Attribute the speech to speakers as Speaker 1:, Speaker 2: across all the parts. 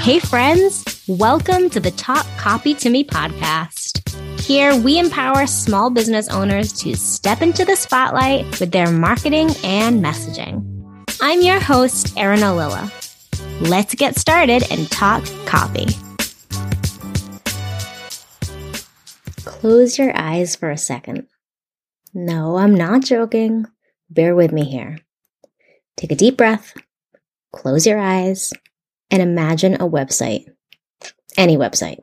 Speaker 1: Hey, friends, welcome to the Talk Copy to Me podcast. Here, we empower small business owners to step into the spotlight with their marketing and messaging. I'm your host, Erin Ollila. Let's get started and talk copy. Close your eyes for a second. No, I'm not joking. Bear with me here. Take a deep breath, close your eyes, and imagine a website. Any website.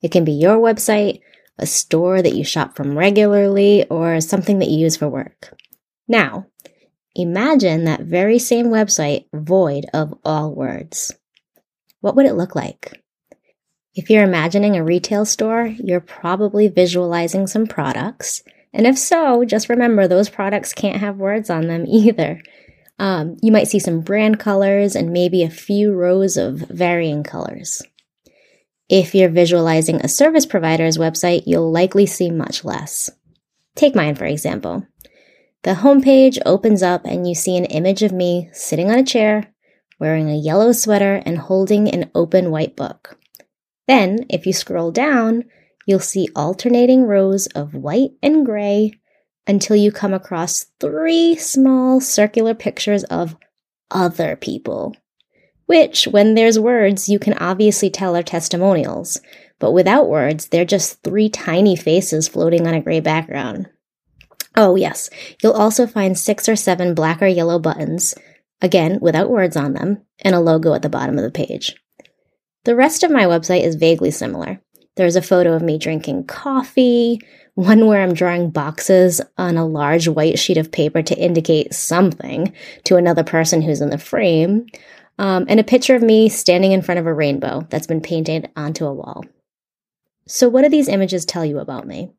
Speaker 1: It can be your website, a store that you shop from regularly, or something that you use for work. Now, imagine that very same website void of all words. What would it look like? If you're imagining a retail store, you're probably visualizing some products. And if so, just remember those products can't have words on them either. Um, you might see some brand colors and maybe a few rows of varying colors. If you're visualizing a service provider's website, you'll likely see much less. Take mine, for example. The homepage opens up and you see an image of me sitting on a chair, wearing a yellow sweater, and holding an open white book. Then, if you scroll down, you'll see alternating rows of white and gray until you come across three small circular pictures of other people, which, when there's words, you can obviously tell are testimonials, but without words, they're just three tiny faces floating on a gray background. Oh, yes, you'll also find six or seven black or yellow buttons, again, without words on them, and a logo at the bottom of the page. The rest of my website is vaguely similar. There's a photo of me drinking coffee, one where I'm drawing boxes on a large white sheet of paper to indicate something to another person who's in the frame, um, and a picture of me standing in front of a rainbow that's been painted onto a wall. So, what do these images tell you about me?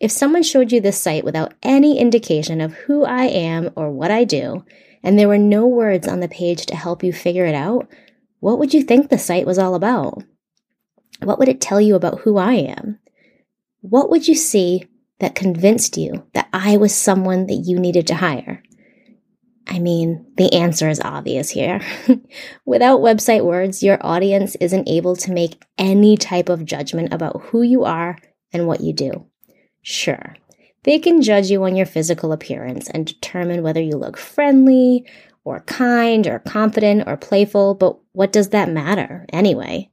Speaker 1: If someone showed you this site without any indication of who I am or what I do, and there were no words on the page to help you figure it out, what would you think the site was all about? What would it tell you about who I am? What would you see that convinced you that I was someone that you needed to hire? I mean, the answer is obvious here. Without website words, your audience isn't able to make any type of judgment about who you are and what you do. Sure, they can judge you on your physical appearance and determine whether you look friendly or kind or confident or playful, but what does that matter anyway?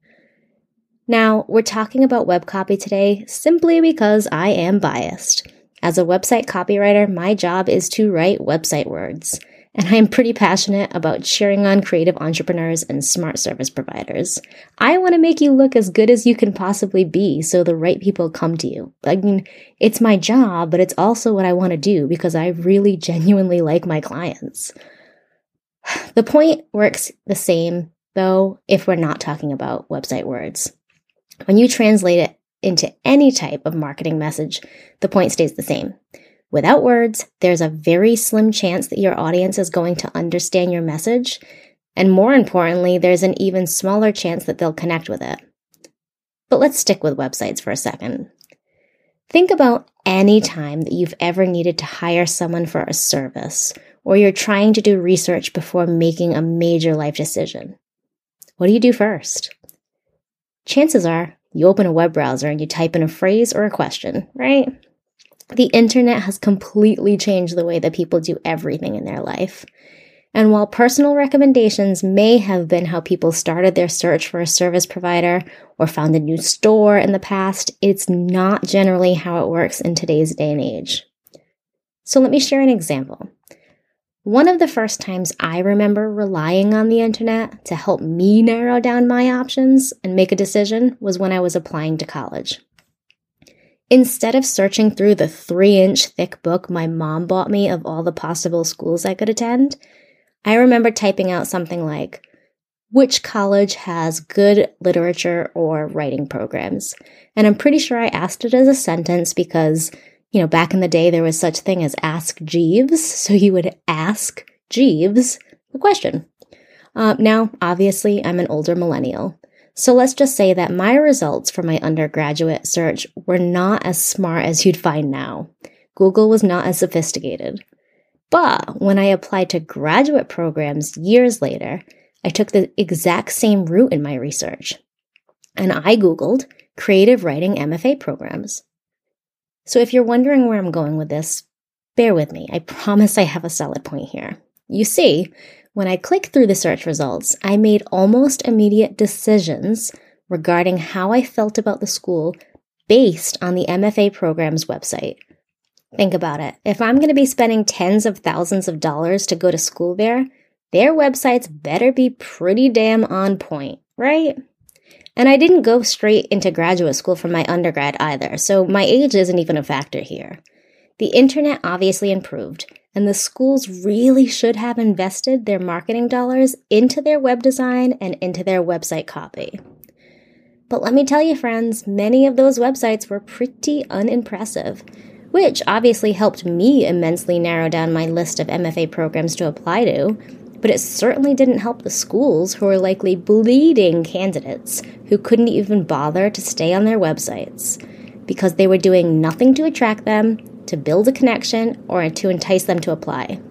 Speaker 1: Now, we're talking about web copy today simply because I am biased. As a website copywriter, my job is to write website words, and I am pretty passionate about cheering on creative entrepreneurs and smart service providers. I want to make you look as good as you can possibly be so the right people come to you. I mean, it's my job, but it's also what I want to do because I really genuinely like my clients. The point works the same, though, if we're not talking about website words. When you translate it into any type of marketing message, the point stays the same. Without words, there's a very slim chance that your audience is going to understand your message. And more importantly, there's an even smaller chance that they'll connect with it. But let's stick with websites for a second. Think about any time that you've ever needed to hire someone for a service, or you're trying to do research before making a major life decision. What do you do first? Chances are you open a web browser and you type in a phrase or a question, right? The internet has completely changed the way that people do everything in their life. And while personal recommendations may have been how people started their search for a service provider or found a new store in the past, it's not generally how it works in today's day and age. So let me share an example. One of the first times I remember relying on the internet to help me narrow down my options and make a decision was when I was applying to college. Instead of searching through the three inch thick book my mom bought me of all the possible schools I could attend, I remember typing out something like, which college has good literature or writing programs? And I'm pretty sure I asked it as a sentence because you know, back in the day, there was such thing as Ask Jeeves. So you would ask Jeeves the question. Uh, now, obviously, I'm an older millennial. So let's just say that my results for my undergraduate search were not as smart as you'd find now. Google was not as sophisticated. But when I applied to graduate programs years later, I took the exact same route in my research. And I Googled creative writing MFA programs. So if you're wondering where I'm going with this, bear with me. I promise I have a solid point here. You see, when I clicked through the search results, I made almost immediate decisions regarding how I felt about the school based on the MFA program's website. Think about it. If I'm going to be spending tens of thousands of dollars to go to school there, their websites better be pretty damn on point, right? And I didn't go straight into graduate school from my undergrad either, so my age isn't even a factor here. The internet obviously improved, and the schools really should have invested their marketing dollars into their web design and into their website copy. But let me tell you, friends, many of those websites were pretty unimpressive, which obviously helped me immensely narrow down my list of MFA programs to apply to but it certainly didn't help the schools who were likely bleeding candidates who couldn't even bother to stay on their websites because they were doing nothing to attract them, to build a connection, or to entice them to apply.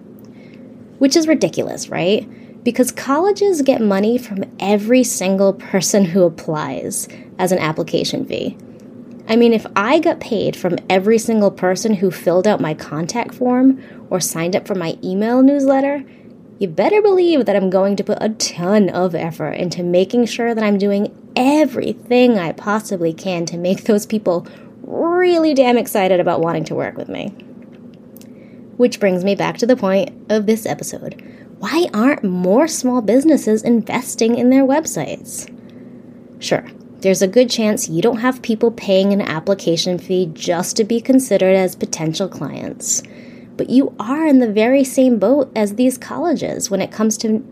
Speaker 1: Which is ridiculous, right? Because colleges get money from every single person who applies as an application fee. I mean, if I got paid from every single person who filled out my contact form or signed up for my email newsletter, you better believe that I'm going to put a ton of effort into making sure that I'm doing everything I possibly can to make those people really damn excited about wanting to work with me. Which brings me back to the point of this episode. Why aren't more small businesses investing in their websites? Sure, there's a good chance you don't have people paying an application fee just to be considered as potential clients but you are in the very same boat as these colleges when it comes to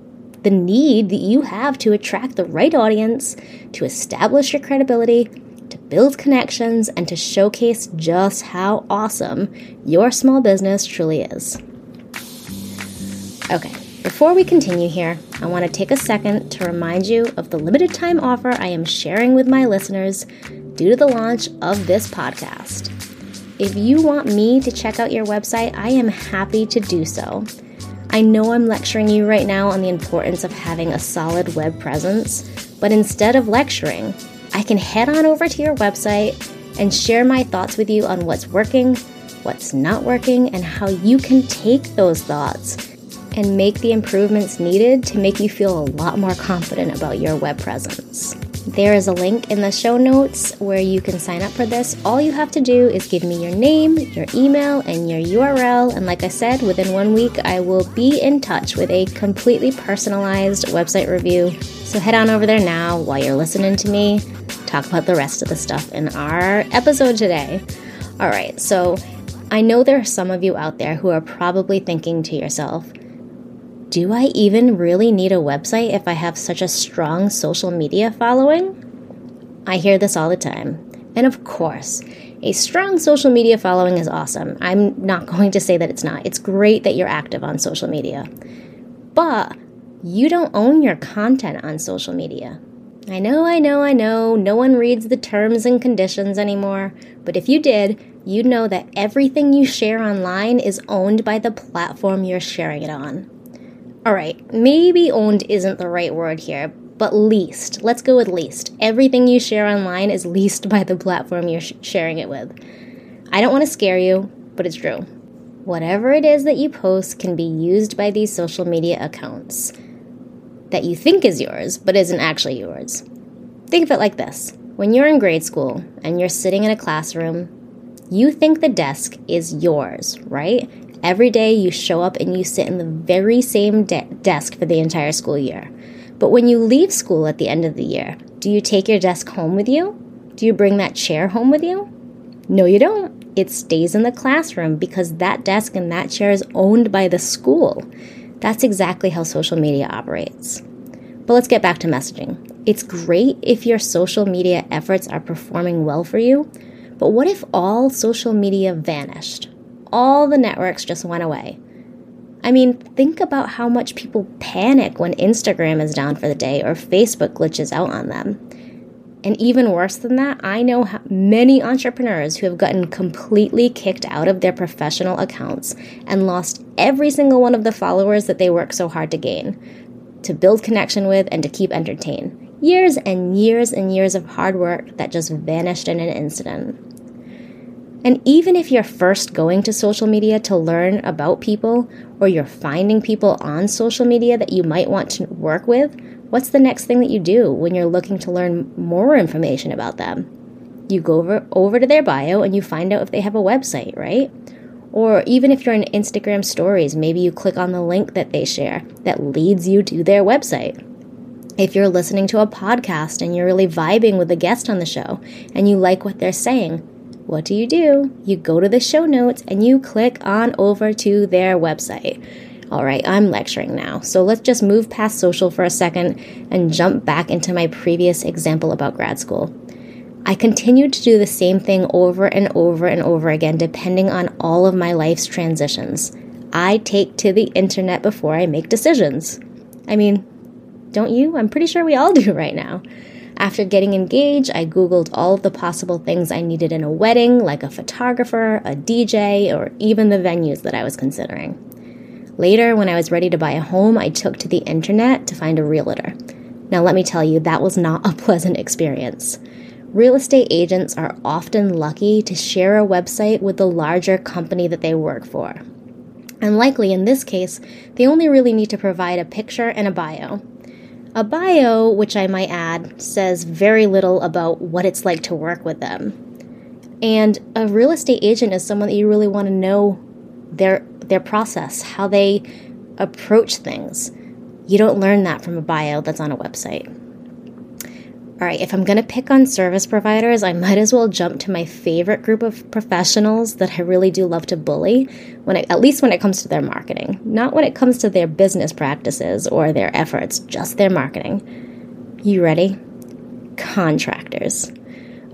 Speaker 1: the need that you have to attract the right audience, to establish your credibility, to build connections, and to showcase just how awesome your small business truly is. Okay, before we continue here, I want to take a second to remind you of the limited time offer I am sharing with my listeners due to the launch of this podcast. If you want me to check out your website, I am happy to do so. I know I'm lecturing you right now on the importance of having a solid web presence, but instead of lecturing, I can head on over to your website and share my thoughts with you on what's working, what's not working, and how you can take those thoughts and make the improvements needed to make you feel a lot more confident about your web presence. There is a link in the show notes where you can sign up for this. All you have to do is give me your name, your email, and your URL. And like I said, within one week, I will be in touch with a completely personalized website review. So head on over there now while you're listening to me talk about the rest of the stuff in our episode today. All right, so I know there are some of you out there who are probably thinking to yourself, do I even really need a website if I have such a strong social media following? I hear this all the time. And of course, a strong social media following is awesome. I'm not going to say that it's not. It's great that you're active on social media. But you don't own your content on social media. I know, I know, I know, no one reads the terms and conditions anymore, but if you did, you'd know that everything you share online is owned by the platform you're sharing it on. All right, maybe owned isn't the right word here, but leased. Let's go with leased. Everything you share online is leased by the platform you're sh- sharing it with. I don't want to scare you, but it's true. Whatever it is that you post can be used by these social media accounts that you think is yours, but isn't actually yours. Think of it like this when you're in grade school and you're sitting in a classroom, you think the desk is yours, right? Every day you show up and you sit in the very same de- desk for the entire school year. But when you leave school at the end of the year, do you take your desk home with you? Do you bring that chair home with you? No, you don't. It stays in the classroom because that desk and that chair is owned by the school. That's exactly how social media operates. But let's get back to messaging. It's great if your social media efforts are performing well for you, but what if all social media vanished? All the networks just went away. I mean, think about how much people panic when Instagram is down for the day or Facebook glitches out on them. And even worse than that, I know many entrepreneurs who have gotten completely kicked out of their professional accounts and lost every single one of the followers that they work so hard to gain, to build connection with, and to keep entertained. Years and years and years of hard work that just vanished in an incident. And even if you're first going to social media to learn about people, or you're finding people on social media that you might want to work with, what's the next thing that you do when you're looking to learn more information about them? You go over, over to their bio and you find out if they have a website, right? Or even if you're in Instagram stories, maybe you click on the link that they share that leads you to their website. If you're listening to a podcast and you're really vibing with the guest on the show and you like what they're saying, what do you do? You go to the show notes and you click on over to their website. All right, I'm lecturing now, so let's just move past social for a second and jump back into my previous example about grad school. I continued to do the same thing over and over and over again, depending on all of my life's transitions. I take to the internet before I make decisions. I mean, don't you? I'm pretty sure we all do right now. After getting engaged, I Googled all of the possible things I needed in a wedding, like a photographer, a DJ, or even the venues that I was considering. Later, when I was ready to buy a home, I took to the internet to find a realtor. Now, let me tell you, that was not a pleasant experience. Real estate agents are often lucky to share a website with the larger company that they work for. And likely in this case, they only really need to provide a picture and a bio. A bio, which I might add, says very little about what it's like to work with them. And a real estate agent is someone that you really want to know their their process, how they approach things. You don't learn that from a bio that's on a website. All right, if I'm going to pick on service providers, I might as well jump to my favorite group of professionals that I really do love to bully, when it, at least when it comes to their marketing. Not when it comes to their business practices or their efforts, just their marketing. You ready? Contractors.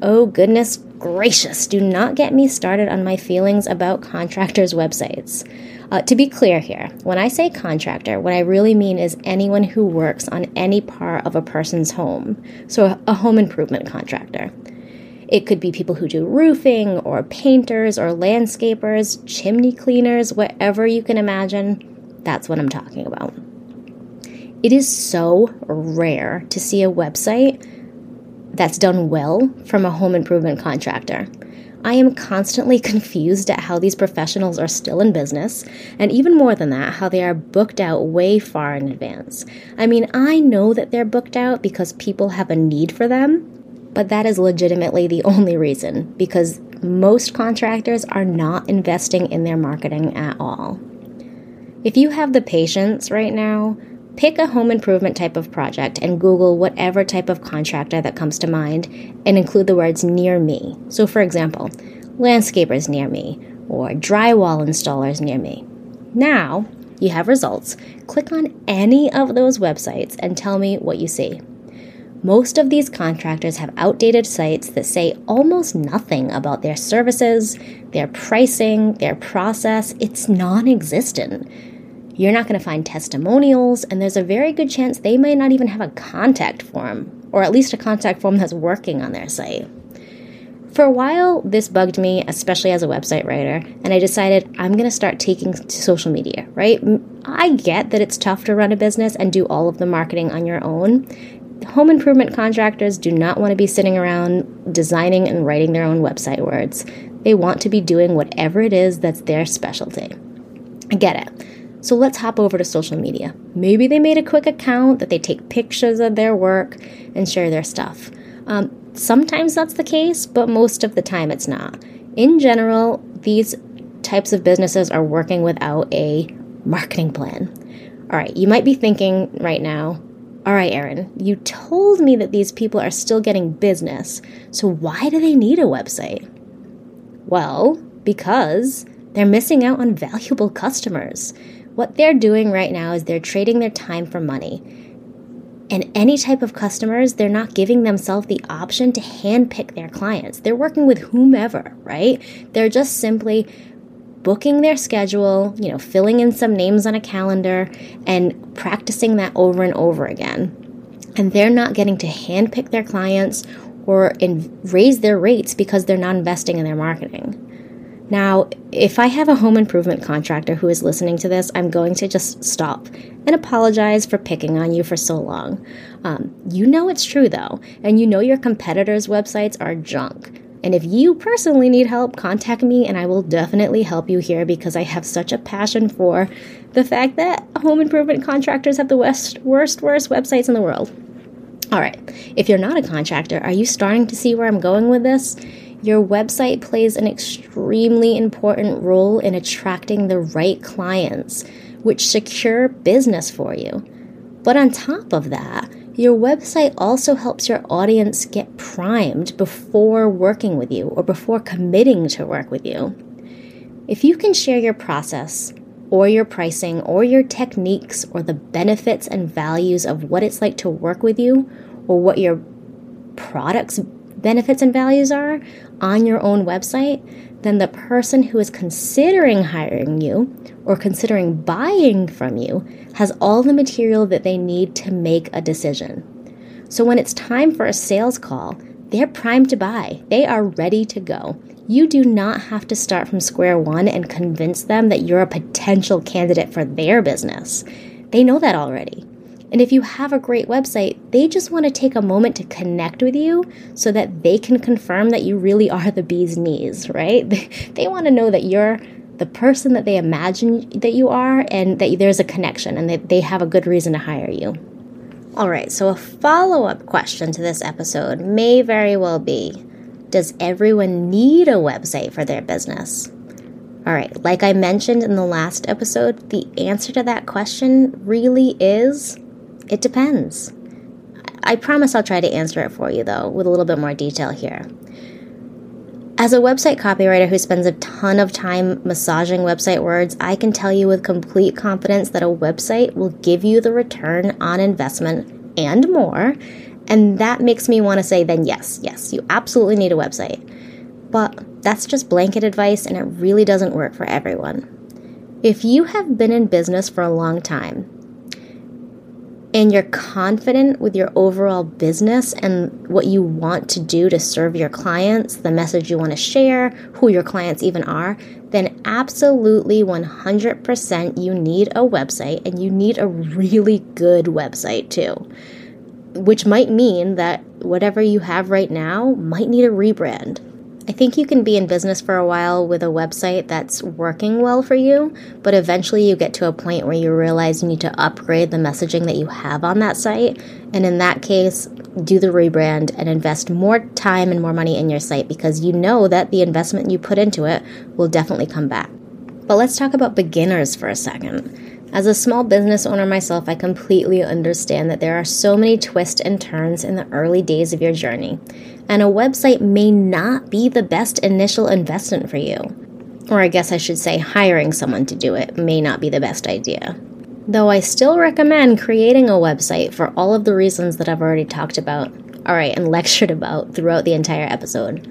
Speaker 1: Oh, goodness gracious, do not get me started on my feelings about contractors' websites. Uh, to be clear here, when I say contractor, what I really mean is anyone who works on any part of a person's home, so a home improvement contractor. It could be people who do roofing, or painters, or landscapers, chimney cleaners, whatever you can imagine. That's what I'm talking about. It is so rare to see a website that's done well from a home improvement contractor. I am constantly confused at how these professionals are still in business, and even more than that, how they are booked out way far in advance. I mean, I know that they're booked out because people have a need for them, but that is legitimately the only reason because most contractors are not investing in their marketing at all. If you have the patience right now, Pick a home improvement type of project and Google whatever type of contractor that comes to mind and include the words near me. So, for example, landscapers near me or drywall installers near me. Now, you have results. Click on any of those websites and tell me what you see. Most of these contractors have outdated sites that say almost nothing about their services, their pricing, their process. It's non existent. You're not going to find testimonials, and there's a very good chance they might not even have a contact form, or at least a contact form that's working on their site. For a while, this bugged me, especially as a website writer, and I decided I'm going to start taking social media, right? I get that it's tough to run a business and do all of the marketing on your own. Home improvement contractors do not want to be sitting around designing and writing their own website words. They want to be doing whatever it is that's their specialty. I get it. So let's hop over to social media. Maybe they made a quick account that they take pictures of their work and share their stuff. Um, sometimes that's the case, but most of the time it's not. In general, these types of businesses are working without a marketing plan. All right, you might be thinking right now, all right, Erin, you told me that these people are still getting business, so why do they need a website? Well, because they're missing out on valuable customers. What they're doing right now is they're trading their time for money. And any type of customers, they're not giving themselves the option to handpick their clients. They're working with whomever, right? They're just simply booking their schedule, you know, filling in some names on a calendar and practicing that over and over again. And they're not getting to handpick their clients or in, raise their rates because they're not investing in their marketing. Now, if I have a home improvement contractor who is listening to this, I'm going to just stop and apologize for picking on you for so long. Um, you know it's true though, and you know your competitors' websites are junk. And if you personally need help, contact me and I will definitely help you here because I have such a passion for the fact that home improvement contractors have the worst, worst, worst websites in the world. All right, if you're not a contractor, are you starting to see where I'm going with this? Your website plays an extremely important role in attracting the right clients, which secure business for you. But on top of that, your website also helps your audience get primed before working with you or before committing to work with you. If you can share your process, or your pricing, or your techniques, or the benefits and values of what it's like to work with you, or what your products benefits and values are on your own website, then the person who is considering hiring you or considering buying from you has all the material that they need to make a decision. So when it's time for a sales call, they're primed to buy. They are ready to go. You do not have to start from square one and convince them that you're a potential candidate for their business. They know that already. And if you have a great website, they just want to take a moment to connect with you so that they can confirm that you really are the bee's knees, right? They, want to know that you're the person that they imagine that you are and that there's a connection and that they have a good reason to hire you. All right, so a follow up question to this episode may very well be Does everyone need a website for their business? All right, like I mentioned in the last episode, the answer to that question really is it depends. I promise I'll try to answer it for you, though, with a little bit more detail here. As a website copywriter who spends a ton of time massaging website words, I can tell you with complete confidence that a website will give you the return on investment and more. And that makes me want to say, then yes, yes, you absolutely need a website. But that's just blanket advice, and it really doesn't work for everyone. If you have been in business for a long time, and you're confident with your overall business and what you want to do to serve your clients, the message you want to share, who your clients even are, then absolutely 100% you need a website and you need a really good website too. Which might mean that whatever you have right now might need a rebrand. I think you can be in business for a while with a website that's working well for you, but eventually you get to a point where you realize you need to upgrade the messaging that you have on that site. And in that case, do the rebrand and invest more time and more money in your site because you know that the investment you put into it will definitely come back. But let's talk about beginners for a second. As a small business owner myself, I completely understand that there are so many twists and turns in the early days of your journey, and a website may not be the best initial investment for you. Or I guess I should say, hiring someone to do it may not be the best idea. Though I still recommend creating a website for all of the reasons that I've already talked about, alright, and lectured about throughout the entire episode.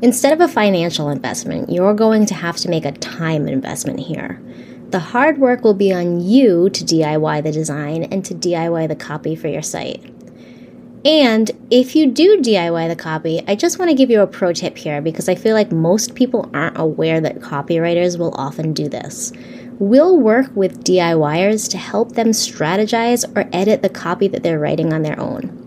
Speaker 1: Instead of a financial investment, you're going to have to make a time investment here. The hard work will be on you to DIY the design and to DIY the copy for your site. And if you do DIY the copy, I just want to give you a pro tip here because I feel like most people aren't aware that copywriters will often do this. We'll work with DIYers to help them strategize or edit the copy that they're writing on their own.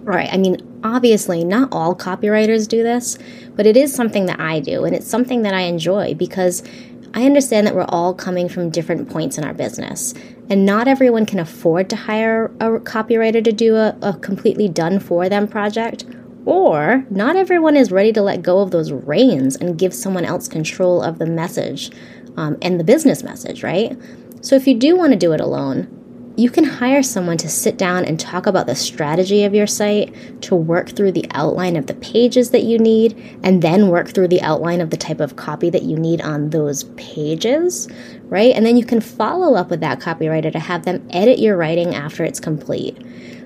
Speaker 1: All right, I mean, obviously, not all copywriters do this, but it is something that I do, and it's something that I enjoy because I understand that we're all coming from different points in our business, and not everyone can afford to hire a copywriter to do a, a completely done for them project, or not everyone is ready to let go of those reins and give someone else control of the message um, and the business message, right? So if you do want to do it alone, you can hire someone to sit down and talk about the strategy of your site, to work through the outline of the pages that you need, and then work through the outline of the type of copy that you need on those pages, right? And then you can follow up with that copywriter to have them edit your writing after it's complete.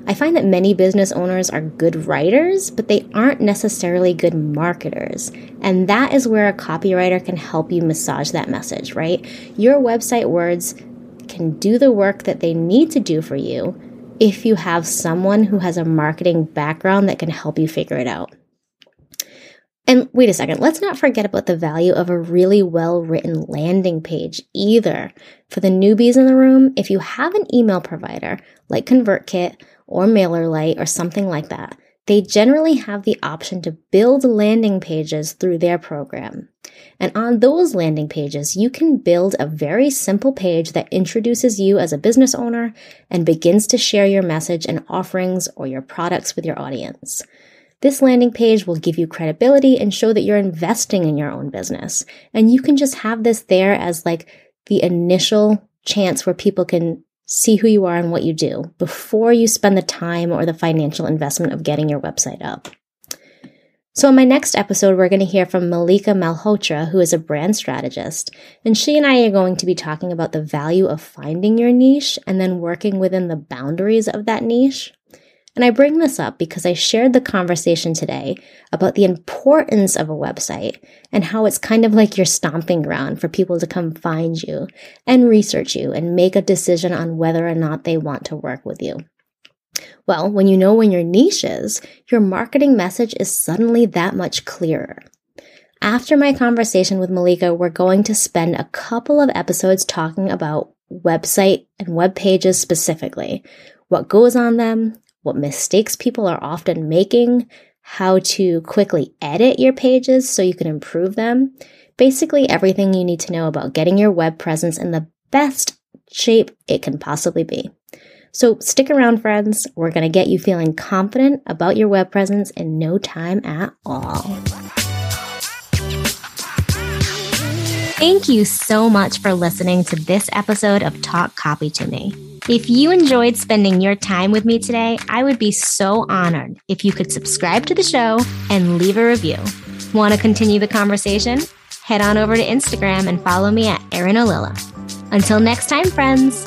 Speaker 1: I find that many business owners are good writers, but they aren't necessarily good marketers. And that is where a copywriter can help you massage that message, right? Your website words can do the work that they need to do for you if you have someone who has a marketing background that can help you figure it out. And wait a second, let's not forget about the value of a really well written landing page either. For the newbies in the room, if you have an email provider like ConvertKit or MailerLite or something like that, they generally have the option to build landing pages through their program. And on those landing pages, you can build a very simple page that introduces you as a business owner and begins to share your message and offerings or your products with your audience. This landing page will give you credibility and show that you're investing in your own business. And you can just have this there as like the initial chance where people can see who you are and what you do before you spend the time or the financial investment of getting your website up. So, in my next episode, we're going to hear from Mallika Malhotra, who is a brand strategist. And she and I are going to be talking about the value of finding your niche and then working within the boundaries of that niche. And I bring this up because I shared the conversation today about the importance of a website and how it's kind of like your stomping ground for people to come find you and research you and make a decision on whether or not they want to work with you. Well, when you know when your niche is, your marketing message is suddenly that much clearer. After my conversation with Mallika, we're going to spend a couple of episodes talking about website and web pages specifically, what goes on them, what mistakes people are often making, how to quickly edit your pages so you can improve them. Basically, everything you need to know about getting your web presence in the best shape it can possibly be. So stick around, friends. We're going to get you feeling confident about your web presence in no time at all. Thank you so much for listening to this episode of Talk Copy to Me. If you enjoyed spending your time with me today, I would be so honored if you could subscribe to the show and leave a review. Want to continue the conversation? Head on over to Instagram and follow me at Erin Ollila. Until next time, friends.